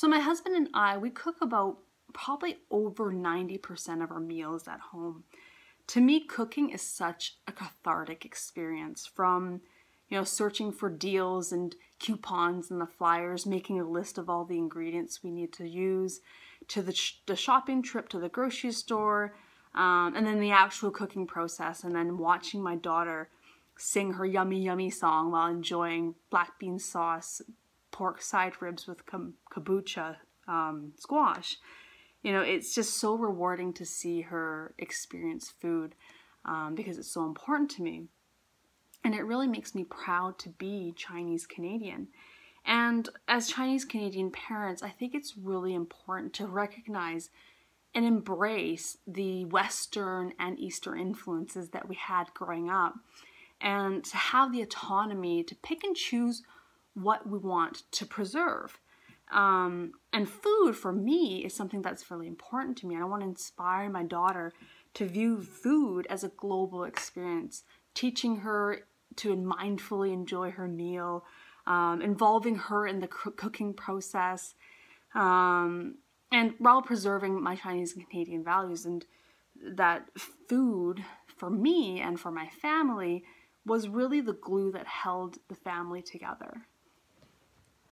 So my husband and I, we cook about probably over 90% of our meals at home. To me, cooking is such a cathartic experience from you know, searching for deals and coupons and the flyers, making a list of all the ingredients we need to use, to the, sh- the shopping trip to the grocery store, um, and then the actual cooking process, and then watching my daughter sing her yummy, yummy song while enjoying black bean sauce, pork side ribs with kabocha um, squash. You know, it's just so rewarding to see her experience food um, because it's so important to me. And it really makes me proud to be Chinese Canadian. And as Chinese Canadian parents, I think it's really important to recognize and embrace the Western and Eastern influences that we had growing up and to have the autonomy to pick and choose what we want to preserve. Um, and food for me is something that's really important to me. I want to inspire my daughter to view food as a global experience, teaching her to mindfully enjoy her meal, um, involving her in the cooking process, um, and while preserving my Chinese and Canadian values. And that food for me and for my family was really the glue that held the family together.